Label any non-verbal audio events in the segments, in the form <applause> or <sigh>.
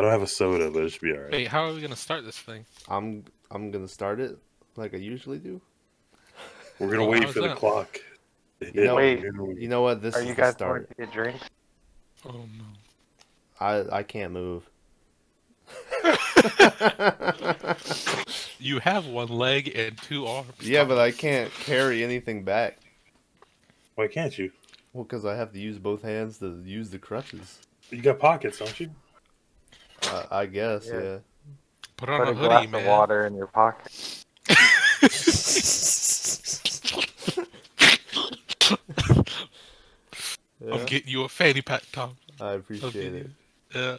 I don't have a soda, but it should be alright. Wait, how are we gonna start this thing? I'm I'm gonna start it like I usually do. We're gonna Oh, wait how's for the clock. to You know- Wait. and then we- You know what? This Are is you the guys start. going to get drinks? Oh no. I I can't move. <laughs> You have one leg and two arms. yeah, but I can't carry anything back. Why can't you? Well, because I have to use both hands to use the crutches. You got pockets, don't you? Uh, I guess, Yeah. yeah. Put on Put a a glass hoodie, of water in your pocket. <laughs> Yeah, I'm getting you a fanny pack, Tom. I appreciate it. Yeah.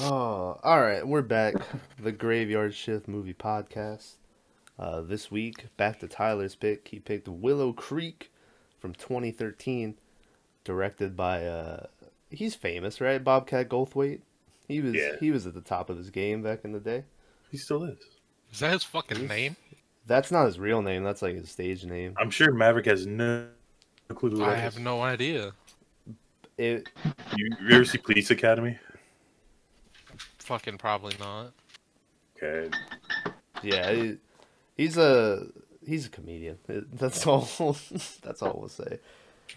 Oh, all right, we're back. The Graveyard Shift Movie Podcast. Uh, this week, back to Tyler's pick. He picked Willow Creek from 2013, directed by uh, he's famous, right? Bobcat Goldthwait. He was Yeah. he was at the top of his game back in the day. He still is. Is that his fucking name? That's not his real name. That's like his stage name. I'm sure Maverick has no clue who I have is. no idea. It You, you ever see Police Academy? Fucking probably not. Okay. yeah, he, he's a he's a comedian. <laughs> That's all. <laughs> that's all we'll say.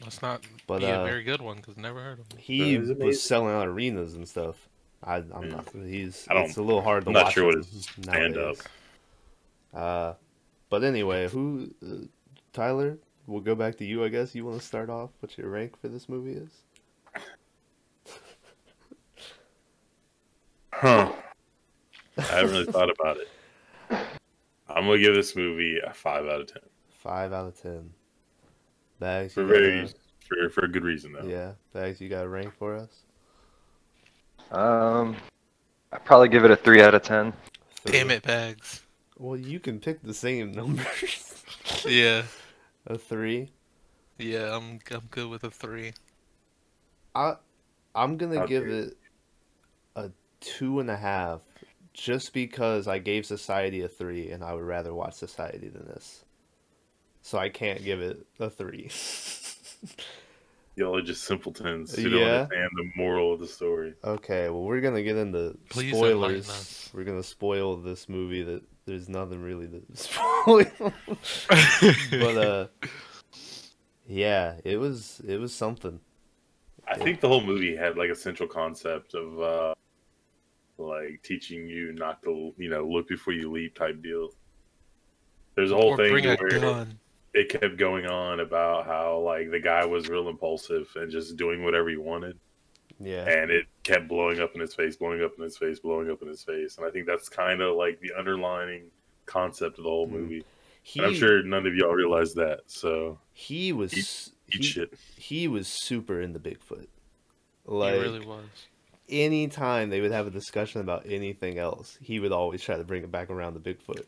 That's not But, be a uh, very good one because never heard of him. He That is was selling out arenas and stuff. I, I'm Yeah. not. He's. I don't- it's a little hard to I'm not watch. sure what his stand up. Uh, but anyway, who? Uh, Tyler, we'll go back to you. I guess you want to start off. What your rank for this movie is? Huh. I haven't really thought about it. I'm gonna give this movie a five out of ten. Five out of ten. Bags. For very for for a good reason though. yeah, bags. You got a rank for us? Um, I'd probably give it a 3 out of 10. Damn it, bags. Well, you can pick the same numbers. <laughs> Yeah. a three. Yeah, I'm I'm good with a three. I I'm gonna How give dare it a two and a half, just because I gave Society a three, and I would rather watch Society than this. So I can't give it a three. <laughs> Y'all are just simpletons who don't understand the moral of the story. okay, well we're gonna get into Please spoilers. We're gonna spoil this movie that there's nothing really to <laughs> spoil. <laughs> but uh, yeah, it was it was something. I think the whole movie had like a central concept of uh like teaching you not to you know look before you leap type deal. There's a whole or thing bring a gun. It kept going on about how like the guy was real impulsive and just doing whatever he wanted Yeah, and it kept blowing up in his face blowing up in his face blowing up in his face and i think that's kind of like the underlining concept of the whole Mm. movie he and i'm sure none of y'all realize that so he was eat he, shit he was super in the Bigfoot. He Like really was. anytime they would have a discussion about anything else, he would always try to bring it back around to Bigfoot.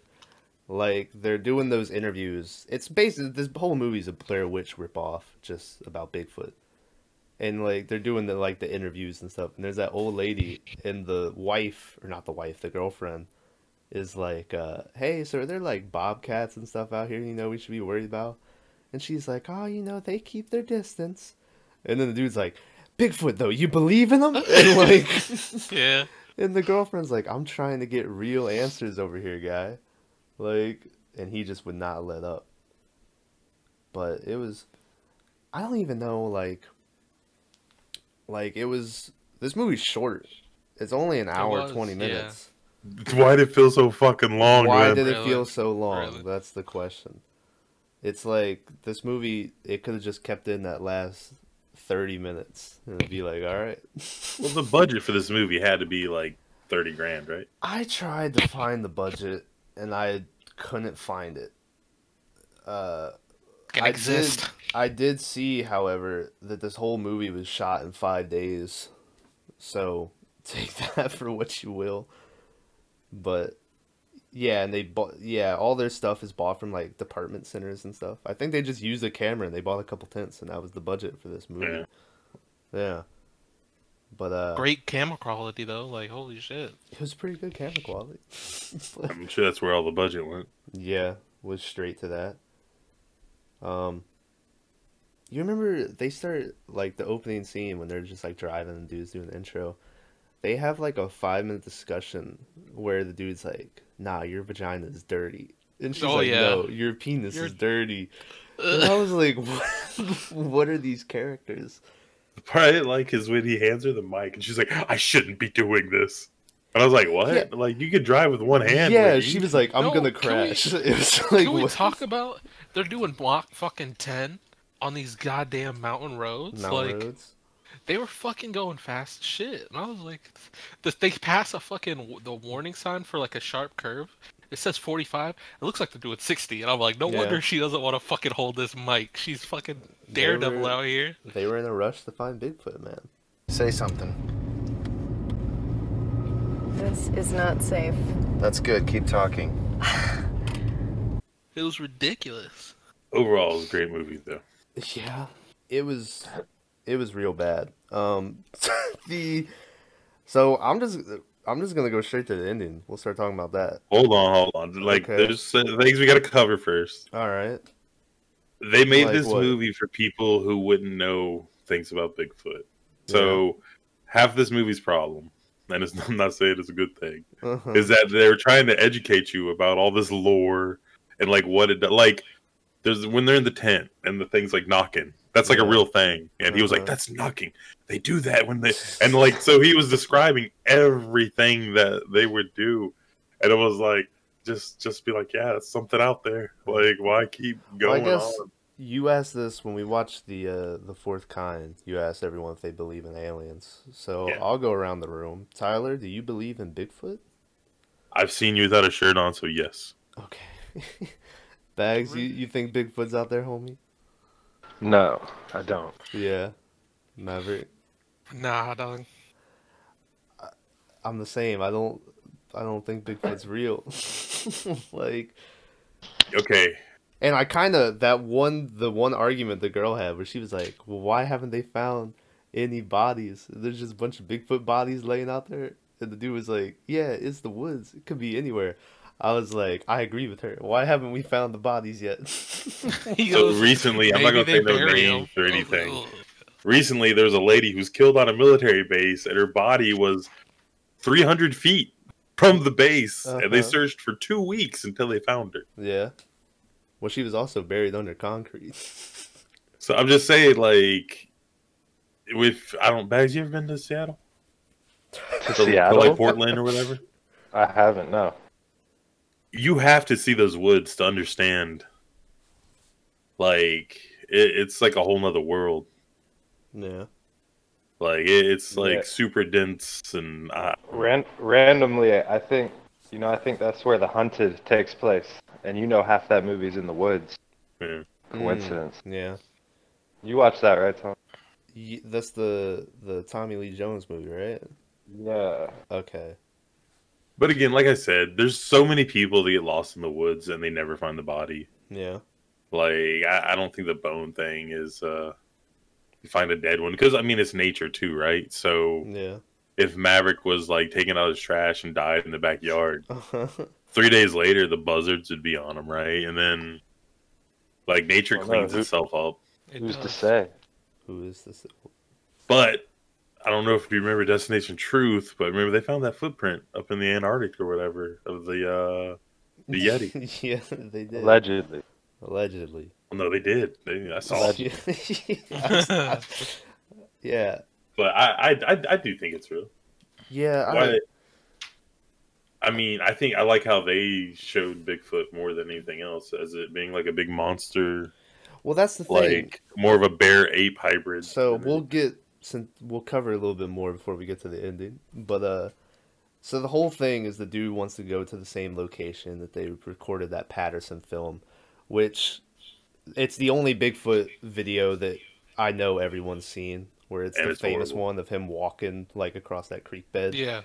Like they're doing those interviews. It's basically this whole movie's a Blair Witch ripoff, just about Bigfoot. And like they're doing the like the interviews and stuff. And there's that old lady and the wife, or not the wife, the girlfriend, is like, uh, "Hey, so are there like bobcats and stuff out here? You know, we should be worried about." And she's like, "Oh, you know, they keep their distance." And then the dude's like, "Bigfoot, though, you believe in them?" And <laughs> like, <laughs> Yeah. and the girlfriend's like, I'm trying to get real answers over here, guy. Like, and he just would not let up. But it was, I don't even know, like, like it was, this movie's short. It's only an hour, was, 20 yeah. minutes. why did it feel so fucking long Why man? did it Really? feel so long? Really? That's the question. It's like, this movie, it could have just kept in that last 30 minutes. And be like, alright. well the budget for this movie had to be like 30 grand right I tried to find the budget and I couldn't find it. Uh, Can I exist. did. I did see, however, that this whole movie was shot in five days. So <laughs> take that for what you will. But yeah, and they bought. Yeah, all their stuff is bought from like department centers and stuff. I think they just used a camera and they bought a couple tents, and that was the budget for this movie. Yeah. Yeah. But uh, Great camera quality though. Like holy shit. it was pretty good camera quality. <laughs> i'm sure that's where all the budget went Yeah, was straight to that. Um, you remember they start like the opening scene when they're just like driving and dudes doing the intro. they have like a five minute discussion where the dude's like, "Nah, your vagina is dirty," and she's Oh, like, yeah. "No, your penis Your- is dirty." And I was like, what, <laughs> "What are these characters?" The part I didn't like is when he hands her the mic and she's like, "I shouldn't be doing this," and I was like, "What? Yeah. Like you could drive with one hand?" yeah, lady." she was like, "I'm No, gonna can we- crash." <laughs> It was like, Can we what? talk about they're doing block fucking ten on these goddamn mountain roads? Mountain like roads? they were fucking going fast shit, and I was like, th- they pass a fucking the warning sign for like a sharp curve. It says 45. It looks like they're doing 60, and I'm like, no Yeah. wonder she doesn't want to fucking hold this mic. She's fucking daredevil were- out here. They were in a rush to find Bigfoot, man. Say something. This is not safe. That's good. Keep talking. It was ridiculous. overall, it was a great movie though. Yeah, it was it was real bad. Um, <laughs> the so I'm just I'm just gonna go straight to the ending. We'll start talking about that. Hold on, hold on. Like, Okay. there's things we got to cover first. All right. They made Like this what? movie for people who wouldn't know things about Bigfoot. So half this movie's problem, and it's, <laughs> I'm not saying it's a good thing, Uh-huh. is that they're trying to educate you about all this lore and like what it like. There's when they're in the tent and the thing's like knocking. That's like a real thing, and he was like, Uh-huh. "That's knocking. They do that when they and like so he was describing everything that they would do, and it was like just just be like, yeah, it's something out there. Like why keep Well, I going guess on? you asked this when we watched the uh, the fourth kind. You asked everyone if they believe in aliens. So Yeah. I'll go around the room. Tyler, do you believe in Bigfoot? I've seen you without a shirt on, so yes. Okay. <laughs> Bags, you, you think Bigfoot's out there, homie? No, I don't. Yeah. Maverick. Nah, dog. I'm the same. I don't I don't think Bigfoot's real. <laughs> like Okay, and I kind of that one the one argument the girl had where she was like, "Well, why haven't they found any bodies? There's just a bunch of Bigfoot bodies laying out there." And the dude was like, "Yeah, it's the woods. It could be anywhere." I was like, "I agree with her. Why haven't we found the bodies yet?" <laughs> He so recently, I'm not gonna say no bury names or I was like, anything. <laughs> "Ugh." Recently, there was a lady who was killed on a military base, and her body was 300 feet from the base, and they Uh-huh. searched for two weeks until they found her. yeah. Well, she was also buried under concrete. <laughs> So I'm just saying, like, with I don't bags. You ever been to Seattle? To Or- or, Seattle? like Portland or whatever? <laughs> I haven't. No. You have to see those woods to understand. Like, it, it's like a whole nother world. Yeah. Like, it's like Yeah. super dense and uh, Ran- randomly, I think you know. I think that's where the hunted takes place, and you know half that movie's in the woods. yeah. Coincidence. Yeah. You watched that, right, Tom? Ye- That's the the Tommy Lee Jones movie, right? Yeah. Okay. But again, like I said, there's so many people that get lost in the woods and they never find the body. Yeah. Like I, I don't think the bone thing is uh you find a dead one because I mean it's nature too, right? So Yeah. if Maverick was like taking out his trash and died in the backyard, <laughs> three days later the buzzards would be on him, right? And then like nature Well, no, cleans who- itself up. It Who's to say? Who is this? But I don't know if you remember Destination Truth, but remember they found that footprint up in the Antarctic or whatever of the uh the Yeti. <laughs> yeah, they did. Allegedly. Allegedly. Well, no, they did. They, I saw it. yeah. <laughs> <laughs> yeah. But I, I, I, I do think it's real. Yeah. I, Why? I mean, I think I like how they showed Bigfoot more than anything else as it being like a big monster, well, that's the thing. like more of a bear ape hybrid. So we'll it- get since we'll cover a little bit more before we get to the ending. But uh so the whole thing is the dude wants to go to the same location that they recorded that Patterson film, which it's the only Bigfoot video that I know everyone's seen where it's And the it's famous horrible. one of him walking like across that creek bed. Yeah.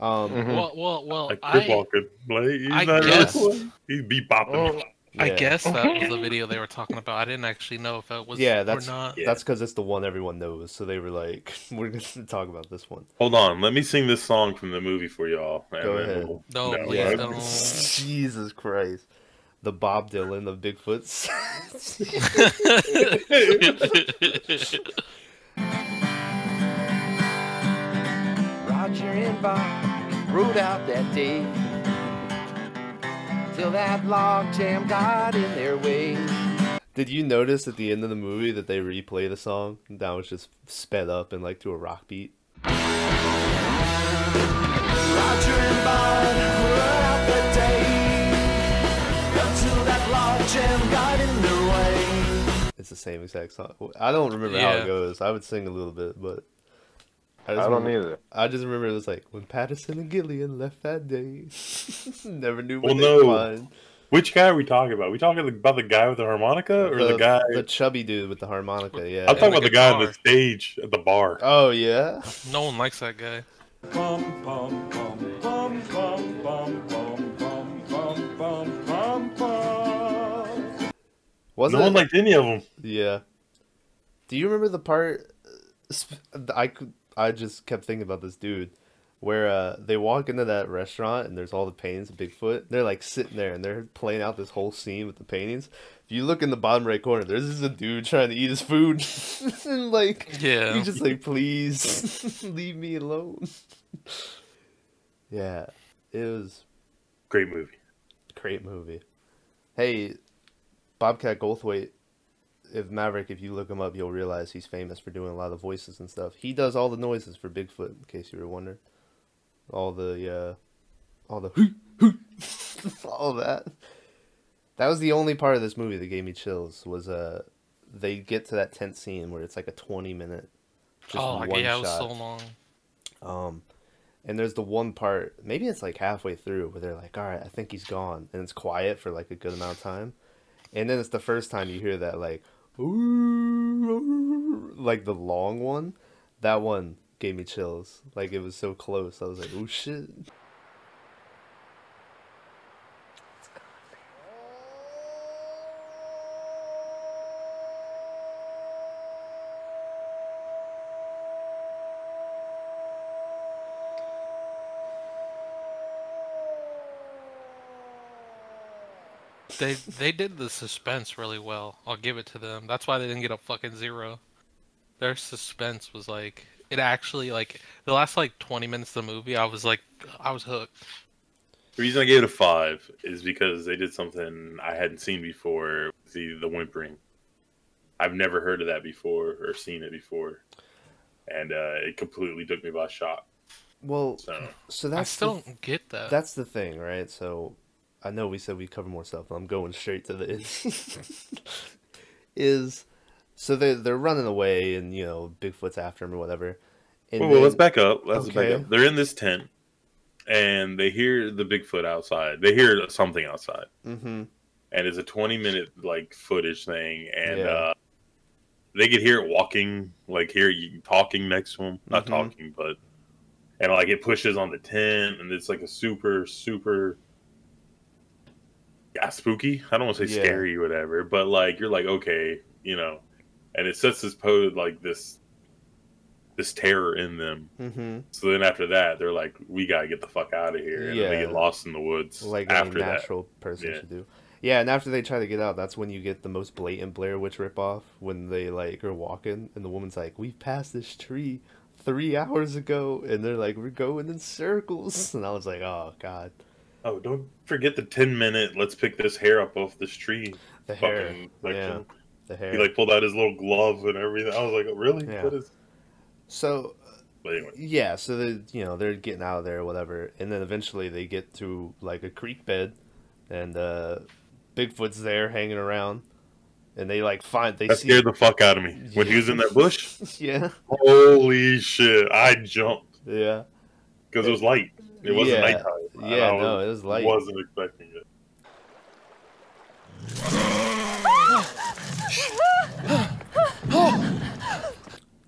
Um Mhm. Well, well, well. like I, walking. Like he's I not guess- really. He's beat bopping. I yeah. guess that was the <laughs> video they were talking about. I didn't actually know if that was Yeah, or that's- not. Yeah. That's because it's the one everyone knows. So they were like, <laughs> "We're going <laughs> to talk about this one." Hold on, let me sing this song from the movie for y'all. Go ahead. we'll- No, no, please I- don't. Jesus Christ, the Bob Dylan of Bigfoots. <laughs> Roger and Bob rode out that day. Till that log jam got in their way. Did you notice at the end of the movie that they replay the song? That was just sped up and like to a rock beat. Roger and Bob It's the same exact song. I don't remember how it goes. I would sing a little bit, but I just don't remember- either. I just remember it was like when Patterson and Gimlin left that day. <laughs> Never knew Well, no. would. Which guy are we talking about? we talking about the guy with the harmonica or the, guy? the chubby dude with the harmonica. Yeah. I'm talking the about the guy on the stage at the bar. Oh yeah. No one likes that guy. Was no it? one liked any of them. Yeah. Do you remember the part? I could. I just kept thinking about this dude, where uh, they walk into that restaurant and there's all the paintings of Bigfoot. They're like sitting there and they're playing out this whole scene with the paintings. If you look in the bottom right corner, there's just a dude trying to eat his food, <laughs> and like Yeah. he's just like, please <laughs> leave me alone. <laughs> yeah, it was Great movie. great movie. Hey, Bobcat Goldthwait if Maverick, if you look him up, you'll realize he's famous for doing a lot of voices and stuff. He does all the noises for Bigfoot, in case you were wondering. All the, uh, all the, <laughs> all that. That was the only part of this movie that gave me chills. Was uh, they get to that tent scene where it's like a twenty minute, just oh, one yeah, it was shot. so long. Um, and there's the one part, maybe it's like halfway through, where they're like, "All right, I think he's gone," and it's quiet for like a good amount of time, and then it's the first time you hear that like, like the long one. That one gave me chills. Like it was so close. I was like, "Oh shit!" They they did the suspense really well. I'll give it to them. That's why they didn't get a fucking zero. Their suspense was like it actually like the last like 20 minutes of the movie. I was like I was hooked. The reason I gave it a five is because they did something I hadn't seen before. The the whimpering. I've never heard of that before or seen it before, and uh, it completely took me by shock. Well, So so I that's still the, don't get that. that's the thing, right? So I know we said we cover more stuff, but I'm going straight to this. <laughs> <laughs> is so they they're running away and you know Bigfoot's after them or whatever. And well, well, let's back up. Let's Okay. back up. They're in this tent, and they hear the Bigfoot outside. They hear something outside, Mhm. and it's a twenty minute like footage thing, and Yeah. uh, they could hear it walking, like hear you talking next to him, not Mhm. talking, but and like it pushes on the tent, and it's like a super super. Yeah, spooky. I don't want to say Yeah. scary or whatever, but like you're like okay, you know, and it sets this pose like this, this terror in them. Mm-hmm. So then after that, they're like, "We gotta get the fuck out of here," and then they Yeah. get lost in the woods. Like after a that, natural person Yeah. should do. Yeah, and after they try to get out, that's when you get the most blatant Blair Witch ripoff when they like are walking and the woman's like, "We passed this tree three hours ago," and they're like, "We're going in circles," <laughs> and I was like, "Oh God, oh, don't forget the ten minute. Let's pick this hair up off this tree. the hair, Fucking yeah, the hair." He like pulled out his little glove and everything. I was like, "Really? Yeah. What is?" so anyway, yeah, so they you know they're getting out of there, or whatever, and then eventually they get to like a creek bed, and uh, Bigfoot's there hanging around, and they like find they that see scared the fuck out of me when he was in that bush. <laughs> yeah Holy shit! I jumped yeah because it was light. It wasn't Yeah. nighttime. And yeah I no it was light I Wasn't expecting it.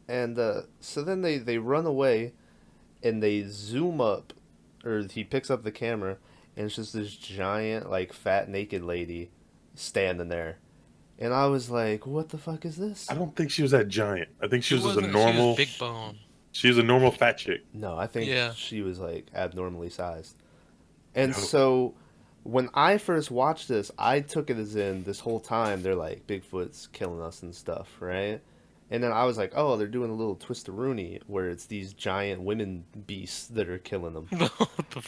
And uh, so then they, they run away and they zoom up, or he picks up the camera, and it's just this giant, like, fat, naked lady standing there. And I was like, what the fuck is this? I don't think she was that giant. I think she, was just a wasn't- she was normal. big bone. She was a normal fat chick. No, I think Yeah. she was, like, abnormally sized. And No. so when I first watched this, I took it as in this whole time they're like, Bigfoot's killing us and stuff, right? And then I was like, oh, they're doing a little twist of Rooney where it's these giant women beasts that are killing them. <laughs> the?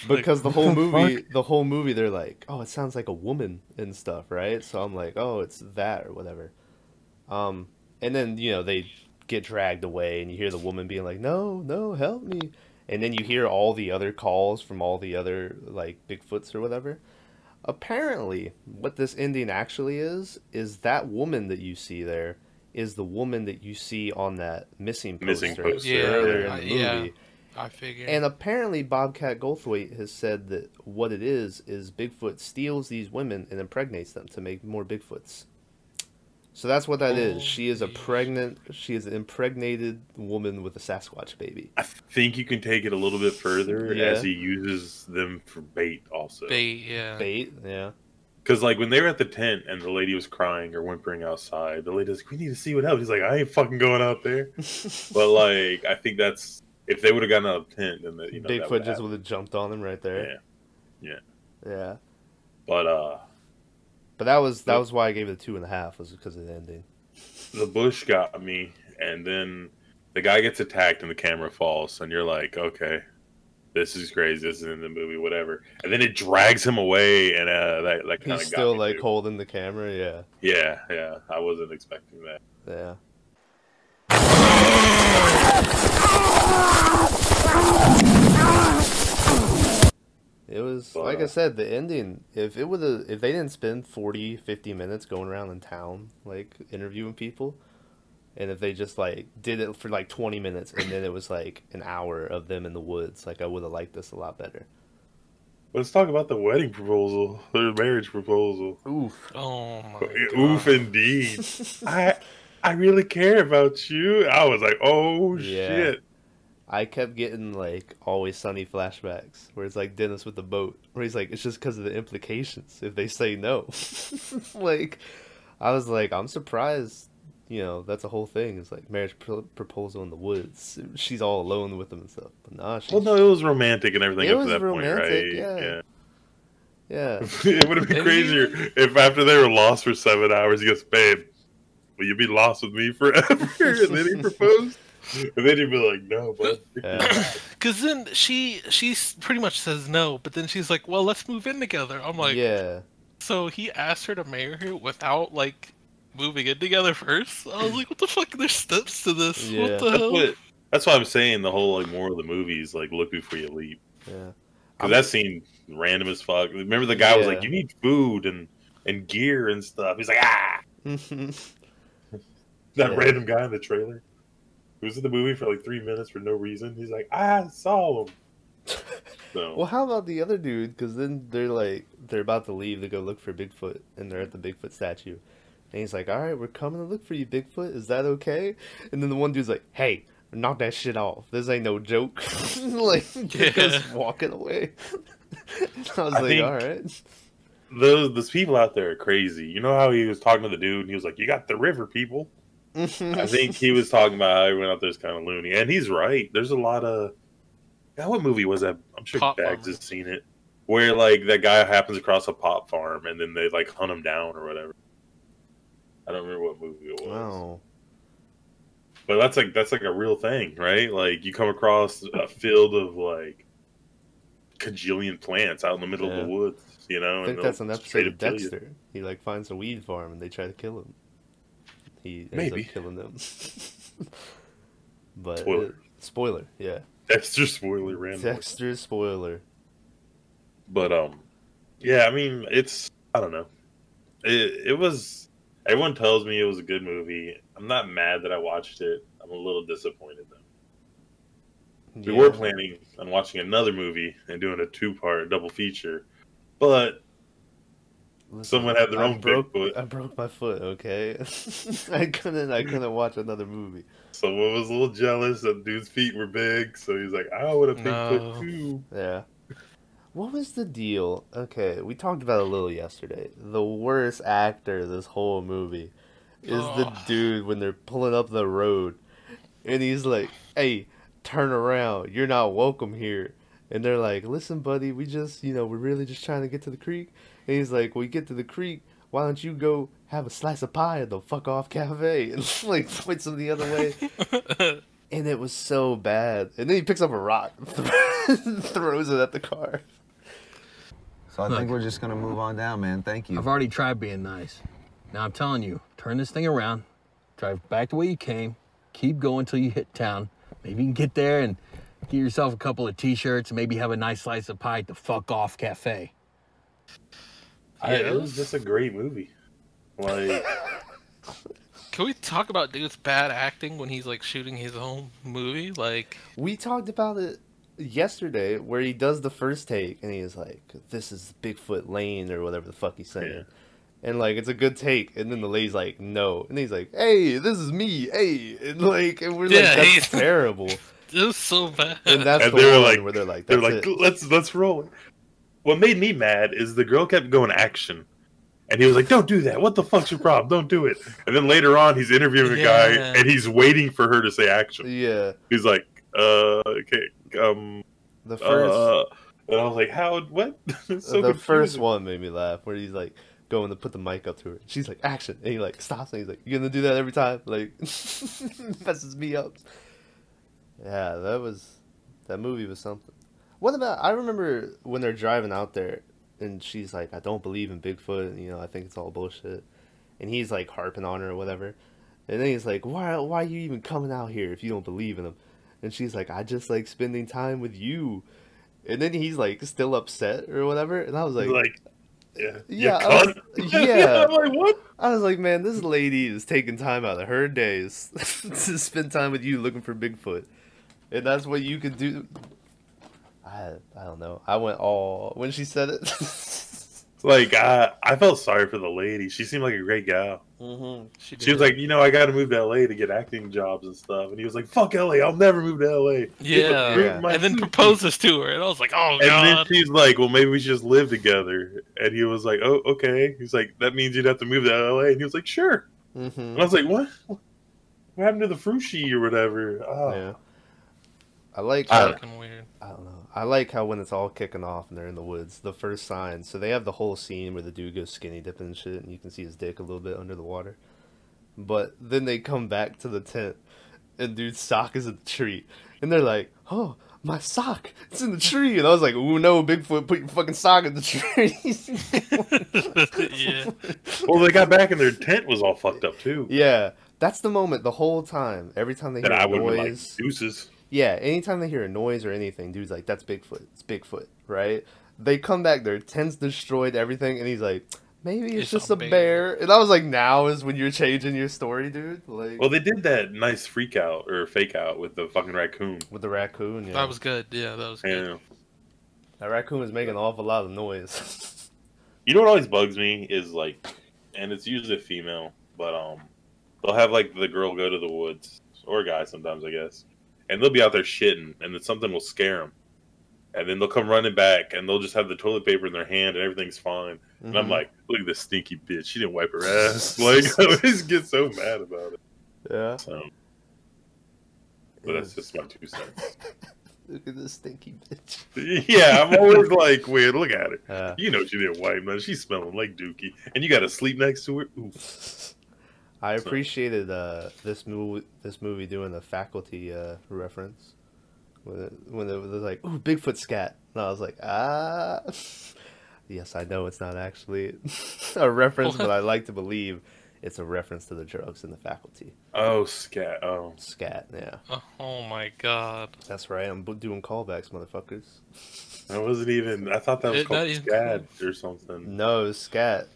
Because the whole the movie, the whole movie, they're like, oh, it sounds like a woman and stuff, right? So I'm like, oh, it's that or whatever. Um, and then you know they get dragged away, and you hear the woman being like, no, no, help me. And then you hear all the other calls from all the other like Bigfoots or whatever. Apparently, what this ending actually is is that woman that you see there is the woman that you see on that missing poster, Missing poster, Yeah, earlier in I- the yeah. movie. I figured. And apparently, Bobcat Goldthwait has said that what it is is Bigfoot steals these women and impregnates them to make more Bigfoots. So that's what that is. She is a pregnant. She is an impregnated woman with a Sasquatch baby. I think you can take it a little bit further Yeah. as he uses them for bait also. bait, yeah. Bait, yeah. Because like when they were at the tent and the lady was crying or whimpering outside, the lady's like, "We need to see what else." He's like, "I ain't fucking going out there." <laughs> but like, I think that's if they would have gotten out of the tent, then the, you know, Bigfoot would just would have jumped on them right there. Yeah, yeah. Yeah. But uh, But that was that was why I gave it a two and a half was because of the ending. the bush got me, and then the guy gets attacked and the camera falls, and you're like, "Okay." This is crazy. This is in the movie, whatever. And then it drags him away, and uh, that that kind He's of got still me like too. holding the camera. Yeah. Yeah, yeah. I wasn't expecting that. Yeah. <laughs> It was But, like I said, the ending. If it would have, if they didn't spend 40, 50 minutes going around in town, like interviewing people, and if they just like did it for like twenty minutes, and then it was like an hour of them in the woods, like I would have liked this a lot better. Let's talk about the wedding proposal, or marriage proposal. Oof. Oh my god. Oof, god. indeed. <laughs> I I really care about you. I was like, oh Yeah. shit. I kept getting like always sunny flashbacks where it's like Dennis with the boat where he's like it's just because of the implications if they say no. <laughs> like I was like I'm surprised, you know, that's a whole thing. It's like marriage pro- proposal in the woods. She's all alone with him and stuff. But nah, she's Well, no, it was romantic and everything It up was to that romantic, point, right? yeah. yeah. <laughs> it would have been crazier if after they were lost for seven hours, he goes, "Babe, will you be lost with me forever?" <laughs> and then he proposed, <laughs> and then he'd be like, "No, but Yeah. <clears throat> Cause then she she pretty much says no, but then she's like, "Well, let's move in together." I'm like, yeah. so he asked her to marry her without like moving in together first. I was like, "What the fuck? There's steps to this. Yeah. What the that's hell?" what." That's why I'm saying the whole like moral of the movie is like look before you leap. Yeah. Because that scene random as fuck. Remember the guy was like, "You need food and and gear and stuff." He's like, "Ah." <laughs> That Yeah. random guy in the trailer who was in the movie for like three minutes for no reason. He's like, I saw him. <laughs> So Well, how about the other dude? Because then they're like, they're about to leave to go look for Bigfoot, and they're at the Bigfoot statue. And he's like, "All right, we're coming to look for you, Bigfoot. Is that okay?" And then the one dude's like, "Hey, knock that shit off. This ain't no joke." <laughs> like, <laughs> Yeah. just walking away. I was I like, think- "All right." those those people out there are crazy. You know how he was talking to the dude and he was like, You got the river people. I think he was talking about how everyone out there is kind of loony. And he's right. There's a lot of God, what movie was that? I'm sure Pop Bags Farm. has seen it. Where like that guy happens across a pop farm and then they like hunt him down or whatever. I don't remember what movie it was. Wow. But that's like that's like a real thing, right? Like you come across a field of like cajillion plants out in the middle of the woods, you know. I think and that's an episode of up kill you. Dexter. He like finds a weed farm and they try to kill him. He ends Maybe. up killing them. <laughs> but Spoiler. it- spoiler, yeah. Dexter spoiler random. Dexter spoiler. But um, yeah, I mean, it's I don't know. It it was. Everyone tells me it was a good movie. I'm not mad that I watched it. I'm a little disappointed though. We were planning on watching another movie and doing a two part double feature, but Listen, Someone had their I own broke, Bigfoot. I broke my foot. Okay, <laughs> I couldn't. I couldn't watch another movie. someone was a little jealous that dude's feet were big, so he's like, "I would have No. Bigfoot too." Yeah. What was the deal? Okay, we talked about it a little yesterday. The worst actor this whole movie is the dude when they're pulling up the road, and he's like, "Hey, turn around. You're not welcome here." And they're like, "Listen, buddy, we just, you know, we're really just trying to get to the creek." And he's like, "We get to the creek, why don't you go have a slice of pie at the fuck off cafe <laughs> and like points him the other way <laughs> and it was so bad and then he picks up a rock <laughs> throws it at the car So I Look. think we're just gonna move on down, man. Thank you. I've already tried being nice. Now I'm telling you, turn this thing around, drive back the way you came, keep going till you hit town. Maybe you can get there and get yourself a couple of t-shirts and maybe have a nice slice of pie at the fuck off cafe. I, it was just a great movie. Like, <laughs> Can we talk about dude's bad acting when he's like shooting his own movie? Like, we talked about it yesterday where he does the first take and he's like this is bigfoot lane or whatever the fuck he's saying Yeah. and like it's a good take and then the lady's like no and he's like hey this is me hey and like and we're Yeah, like that's he's- terrible <laughs> it was so bad. and that's and the they were one like, where they're like they're that's like, it. let's let's roll. It." What made me mad is the girl kept going action, and he was like, "Don't do that. What the fuck's your problem? Don't do it." And then later on, he's interviewing a guy, and he's waiting for her to say action. yeah He's like, "Uh, okay, um, the first uh," and I was like, "How? What?" <laughs> So the first one made me laugh where he's like going to put the mic up to her she's like action and he like stops and he's like "You're gonna do that every time like <laughs> messes me up yeah that was that movie was something what about i remember when they're driving out there and she's like i don't believe in bigfoot and, you know i think it's all bullshit and he's like harping on her or whatever and then he's like why why are you even coming out here if you don't believe in him and she's like i just like spending time with you and then he's like still upset or whatever and i was like, like, yeah, Yeah, I was- <laughs> <laughs> yeah. I'm like, what? I was like, man, this lady is taking time out of her days <laughs> to spend time with you looking for Bigfoot. And that's what you could do. I I don't know. I went all when she said it. <laughs> Like, I I felt sorry for the lady. She seemed like a great gal. mm-hmm. she, She was like, you know, I got to move to LA to get acting jobs and stuff. And he was like, fuck LA, I'll never move to LA. Yeah. Yeah. And then sushi. proposes to her, and I was like, oh And then she's like, well, maybe we should just live together. And he was like, oh, okay. He's like, that means you'd have to move to LA. And he was like, sure. Mm-hmm. And I was like, what? What happened to the frushi or whatever? Oh. Yeah. I like I how, Fucking weird. I don't know. I like how when it's all kicking off and they're in the woods, the first sign. So they have the whole scene where the dude goes skinny dipping and shit, and you can see his dick a little bit under the water. But then they come back to the tent, and dude's sock is in the tree, and they're like, "Oh, my sock! It's in the tree!" And I was like, "Ooh, no, Bigfoot, put your fucking sock in the tree." <laughs> yeah. Well, they got back and their tent was all fucked up too. yeah, that's the moment. The whole time, every time they hear And I a would have been like, noise, deuces. Yeah, anytime they hear a noise or anything, dude's like, "That's Bigfoot. It's Bigfoot." Right? They come back, their tent's destroyed, everything, and he's like, "Maybe it's, It's just a a bear. And I was like, "Now is when you're changing your story, dude." Like Well, they did that nice freak out or fake out with the fucking raccoon. with the raccoon. Yeah, That was good. Yeah, that was good. Yeah. that raccoon was making an awful lot of noise. <laughs> You know what always bugs me is like, and it's usually a female, but um, they'll have like the girl go to the woods or a guy sometimes, I guess, and they'll be out there shitting, and then something will scare them, and then they'll come running back, and they'll just have the toilet paper in their hand, and everything's fine, and I'm Mhm. like, look at this stinky bitch, she didn't wipe her ass, <laughs> like <laughs> I always get so mad about it. yeah. So, but that's just my two cents. <laughs> Look at this stinky bitch. yeah, I'm always like, weird. Look at her. Uh, You know she didn't wipe, man. She's smelling like Dookie, and you got to sleep next to her. I appreciated uh, this movie. This movie doing the faculty uh, reference when it, when it was like, "Ooh, Bigfoot scat," and I was like, "Ah." <laughs> Yes, I know it's not actually <laughs> a reference, but I like to believe it's a reference to the drugs in the faculty. Oh, scat. Oh, Scat, yeah, Oh, oh my god. that's right. I'm doing callbacks, motherfuckers. I wasn't even. I thought that was It- called even- or something. No, scat.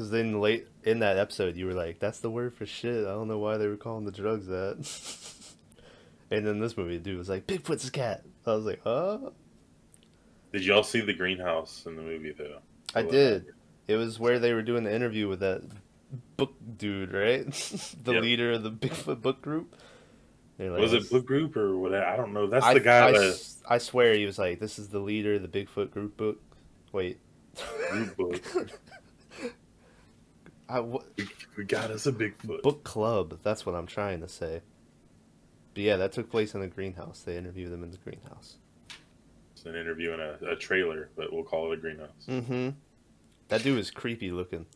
Because then late in that episode, you were like, "That's the word for shit." I don't know why they were calling the drugs that. <laughs> and then this movie, the dude was like, "Bigfoot's a cat." I was like, "Huh." Did y'all see the greenhouse in the movie though? I did. It was where they were doing the interview with that book dude, right? <laughs> the Yep. leader of the Bigfoot book group. Like, Was it Book Group or whatever? I don't know. That's I, the guy I, that I swear he was like, "This is the leader of the Bigfoot group book." Wait, group book. <laughs> I w- We, got us a Bigfoot. book club. That's what I'm trying to say. But yeah, that took place in the greenhouse. They interviewed them in the greenhouse. It's an interview in a, a trailer, but we'll call it a greenhouse. Mm-hmm. That dude was creepy looking.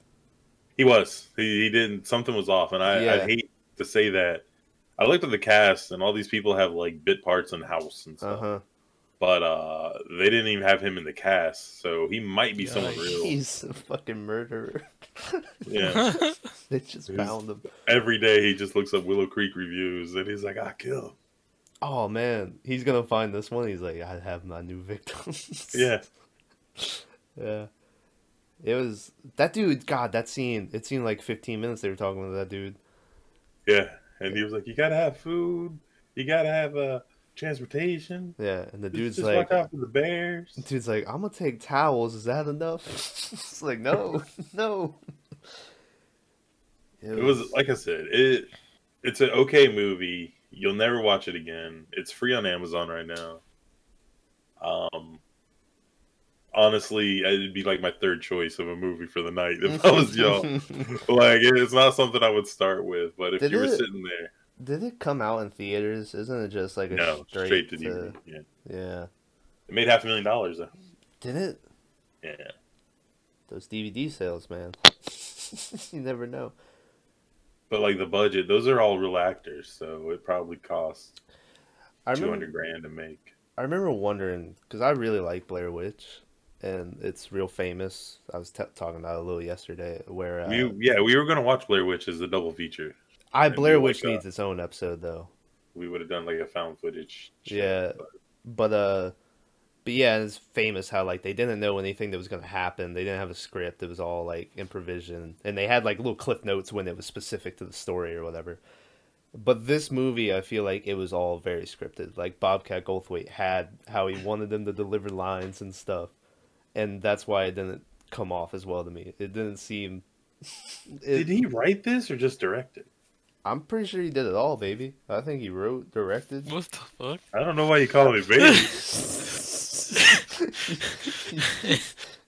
He was. He, he didn't. Something was off, and I, Yeah. I hate to say that. I looked at the cast, and all these people have like bit parts in House and stuff, huh. But uh, they didn't even have him in the cast, so he might be someone real. He's a fucking murderer. Yeah. <laughs> they just He's- found him. Every day he just looks up Willow Creek reviews, and he's like, "I kill." him." Oh man, he's gonna find this one. He's like, I have my new victims. <laughs> Yeah. yeah. It was that dude. God, that scene. It seemed like 15 minutes they were talking with that dude. Yeah, and he was like, "You gotta have food. You gotta have uh, transportation. Yeah, and the Just- dude's just like, out for the bears." <laughs> dude's like, I'm gonna take towels. Is that enough? <laughs> it's like, no, <laughs> no. It was like I said, it it's an okay movie. You'll never watch it again. It's free on Amazon right now. Um, honestly, it'd be like my third choice of a movie for the night if I was y'all. like, it's not something I would start with, but if Did you were it- sitting there, Did it come out in theaters? Isn't it just like a no, straight, straight to to- DVD. Yeah, Yeah. it made half a million dollars though. Did it? Yeah, Those DVD sales, man. <laughs> you never know. but like the budget, those are all real actors, so it probably cost I two remember, grand to make. I remember wondering because I really like Blair Witch, and it's real famous. I was t- talking about it a little yesterday. Where uh, We yeah, we were gonna watch Blair Witch as a double feature. I and Blair Witch like, uh, needs its own episode though. We would have done like a found footage. show, Yeah. but- But uh, but yeah, it's famous how like they didn't know anything that was gonna happen. They didn't have a script. It was all like improvisation, and they had like little cliff notes when it was specific to the story or whatever. But this movie, I feel like it was all very scripted. Like Bobcat Goldthwait had how he wanted them to deliver lines and stuff, and that's why it didn't come off as well to me. It didn't seem. It, Did he write this or just direct it? I'm pretty sure he did it all, baby. I think he wrote, directed. What the fuck? I don't know why you call me baby. <laughs>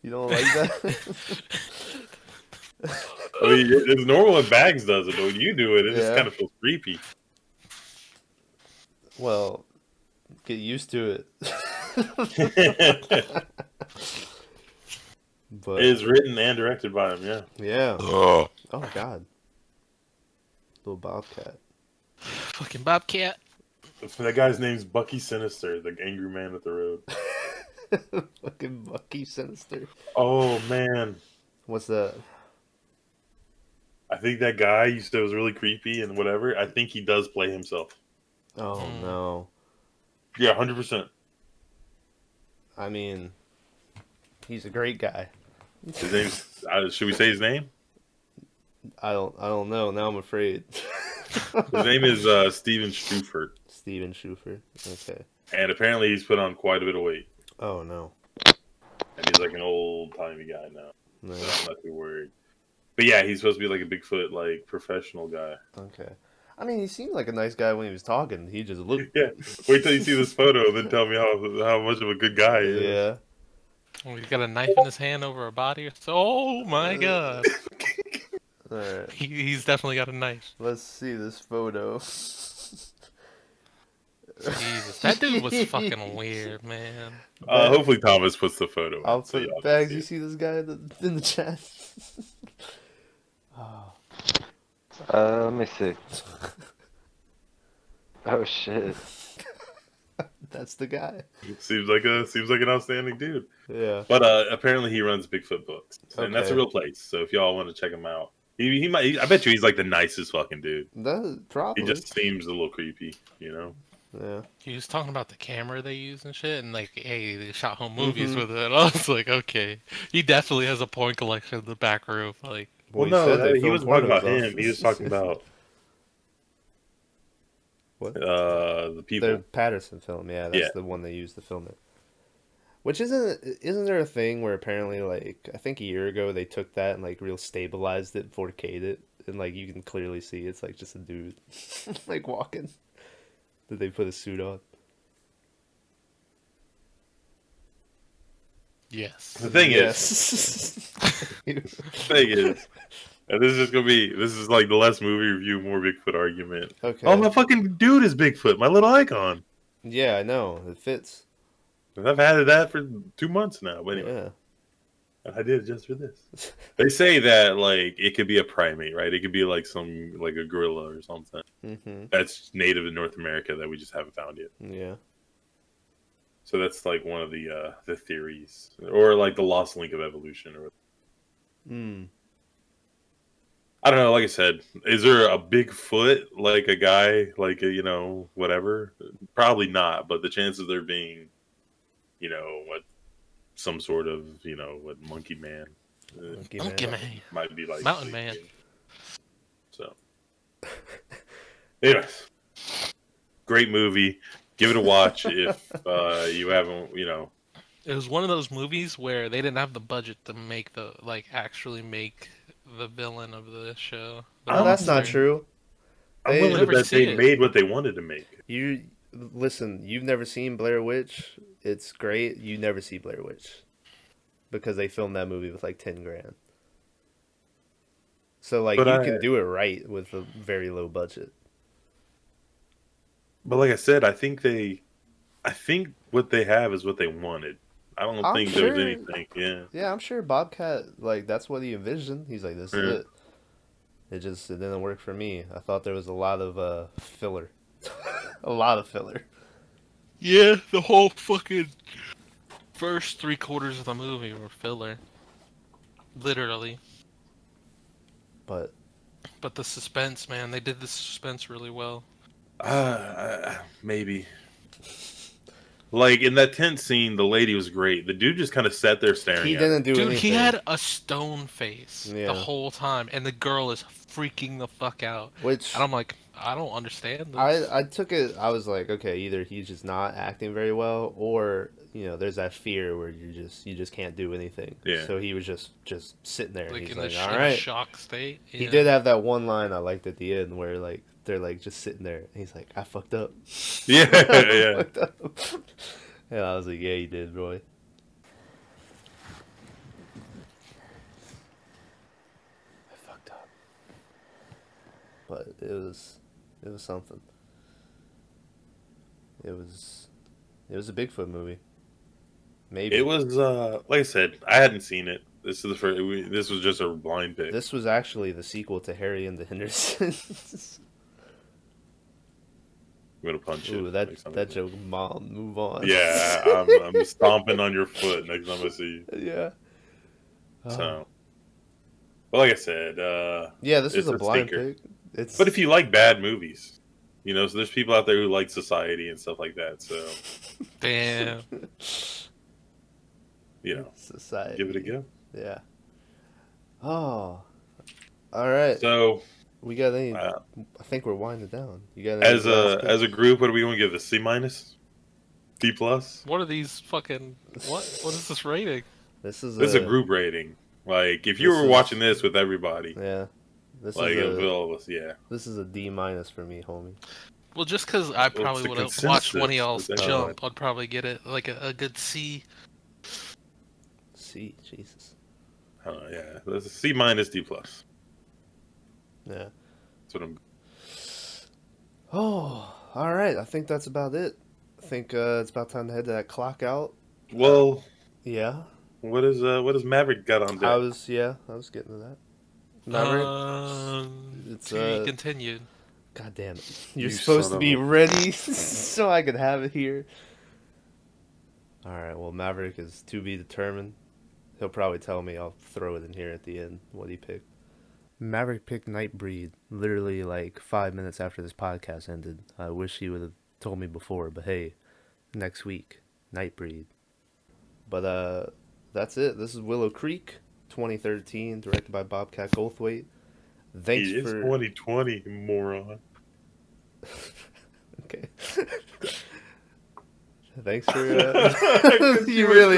you don't like that? I mean, it's normal when Bags does it, but when you do it, it just kind of feels creepy. well, get used to it. <laughs> but It is written and directed by him. Yeah, yeah. Oh God. Little Bobcat. Fucking Bobcat. that guy's name's Bucky Sinister, the angry man at the road. <laughs> Fucking Bucky Sinister. Oh man, What's that? I think that guy used to was really creepy and whatever. I think he does play himself. Oh Hmm. no. Yeah, hundred percent. I mean, he's a great guy. His name's. Uh, should we say his name? I don't. I don't know. Now I'm afraid. <laughs> His name is uh, Steven Streufert, Steven Schufer. Okay. and apparently he's put on quite a bit of weight, Oh no. and he's like an old timey guy now. No. So I'm not too worried. But yeah, he's supposed to be like a Bigfoot, like professional guy. Okay. I mean, he seemed like a nice guy when he was talking. He just looked. <laughs> Yeah. Wait till you see this photo, then tell me how how much of a good guy he is. Yeah. Oh, he's got a knife in his hand over a body. Oh my <laughs> god. All right. <laughs> He, he's definitely got a knife. Let's see this photo. <laughs> Jesus, that dude was fucking weird, man. Uh, hopefully Thomas puts the photo. I'll up so put y'all can bags. see You it. see this guy in the, in the chat? oh, <laughs> Uh, let me see. Oh shit. that's the guy. Seems like a seems like an outstanding dude. Yeah. But uh, apparently he runs Bigfoot books, and that's a real place. So if y'all want to check him out, he, he might. I bet you he's like the nicest fucking dude. That probably. He just seems a little creepy, you know. Yeah. He was talking about the camera they use and shit, and like, hey, they shot home movies Mhm. with it. <laughs> I was like, okay, he definitely has a porn collection in the back room. Like, Well, well, he no, said they he wasn't talking about him. He was talking about What? uh the people. The Patterson film, yeah, that's Yeah. the one they used to film it. Which isn't isn't there a thing where apparently like I think a year ago they took that and like real stabilized it, 4K'd it, and like you can clearly see it's like just a dude <laughs> like walking. Did they put a suit on? yes. The thing is, Yes. <laughs> the thing is, and this is just gonna be this is like the less movie review, more Bigfoot argument. okay. Oh, my fucking dude is Bigfoot, my little icon. Yeah, I know. It fits. And I've had that for two months now. But anyway, Yeah. And I did it just for this. They say that like it could be a primate, right? It could be like some like a gorilla or something hmm that's native in North America that we just haven't found yet. Yeah. So that's like one of the uh the theories, or like the lost link of evolution, or Mm. I don't know. Like I said, is there a Bigfoot like a guy like a, you know whatever? Probably not, but the chances of there being, you know, what some sort of you know what monkey man uh, Monkey Monkey man. man. might be like Mountain man. So, anyways, great movie. Give it a watch <laughs> if uh, you haven't. You know, It was one of those movies where they didn't have the budget to make the like actually make the villain of the show. The Oh, that's not true. I'm They- willing to bet they it. made what they wanted to make. You listen. You've never seen Blair Witch. It's great. You never see Blair Witch because they filmed that movie with like ten grand. So like But you I- can do it right with a very low budget. But like I said, I think they, I think what they have is what they wanted. I don't I'm think there's sure- anything. Yeah, Yeah, I'm sure Bobcat like that's what he envisioned. He's like, this Yeah. is it. It just it didn't work for me. I thought there was a lot of uh filler, a lot of filler. Yeah, the whole fucking first three quarters of the movie were filler. Literally. But But the suspense, man, they did the suspense really well. uh, maybe. Like in that tent scene, the lady was great. The dude just kind of sat there staring. he at didn't do Dude, anything. he had a stone face Yeah. the whole time, and the girl is freaking the fuck out. which And I'm like, I don't understand this. I I took it. I was like, okay, either he's just not acting very well, or you know, there's that fear where you just you just can't do anything. Yeah. So he was just just sitting there. like he's in like, the sh- all in a right. shock state. He did have that one line I liked at the end where like they're like just sitting there. And he's like, I fucked up. <laughs> Yeah, <laughs> I yeah. fucked up. and I was like, yeah, you did, Roy. I fucked up. But it was, it was something. It was, it was a Bigfoot movie. Maybe It was uh, like I said, I hadn't seen it. This is the first. We, this was just a blind pick. This was actually the sequel to Harry and the Hendersons. I'm <laughs> gonna punch Ooh, it. that time that joke, mom. Move on. Yeah, I'm, I'm <laughs> stomping on your foot next time I see you. yeah. So, but like I said, uh, yeah, this is a a blind stinker. pick. It's but if you like bad movies, you know, so there's people out there who like Society and stuff like that. So, Damn. <laughs> you know, society, give it a go. Yeah. Oh. All right. So, we got any? uh, I think we're winding down. You got as a as a group, what are we going to give this? C minus, D plus. What are these fucking what? What is this rating? This is This is a group rating. Like if you were is- watching this with everybody, Yeah. This like is a, all of yeah. this is a D minus for me, homie. Well, just because I probably would have watched one of consensus y'all's jump. I'd probably get it like a, a good C. C, Jesus. Uh, yeah, that's a C minus, D plus. Yeah. That's what I'm. Oh, all right. I think that's about it. I think uh, it's about time to head to that clock out. Well, Yeah. what is uh, what does Maverick got on deck? I was yeah, I was getting to that. Maverick, Um, It's, to be uh, continued. God damn it. You're You supposed to be a- ready <laughs> so I could have it here. Alright, well Maverick is to be determined. He'll probably tell me I'll throw it in here at the end what he picked. Maverick picked Nightbreed literally like five minutes after this podcast ended. I wish he would have told me before, but hey, next week, Nightbreed. But uh that's it. This is Willow Creek, 2013, directed by Bobcat Goldthwait. Thanks he is for 2020, moron. <laughs> Okay. Thanks for uh, <laughs> <laughs> you really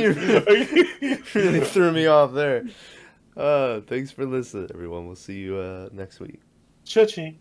you really, really threw me off there. Uh, thanks for listening, everyone. We'll see you uh, next week. Cha-ching.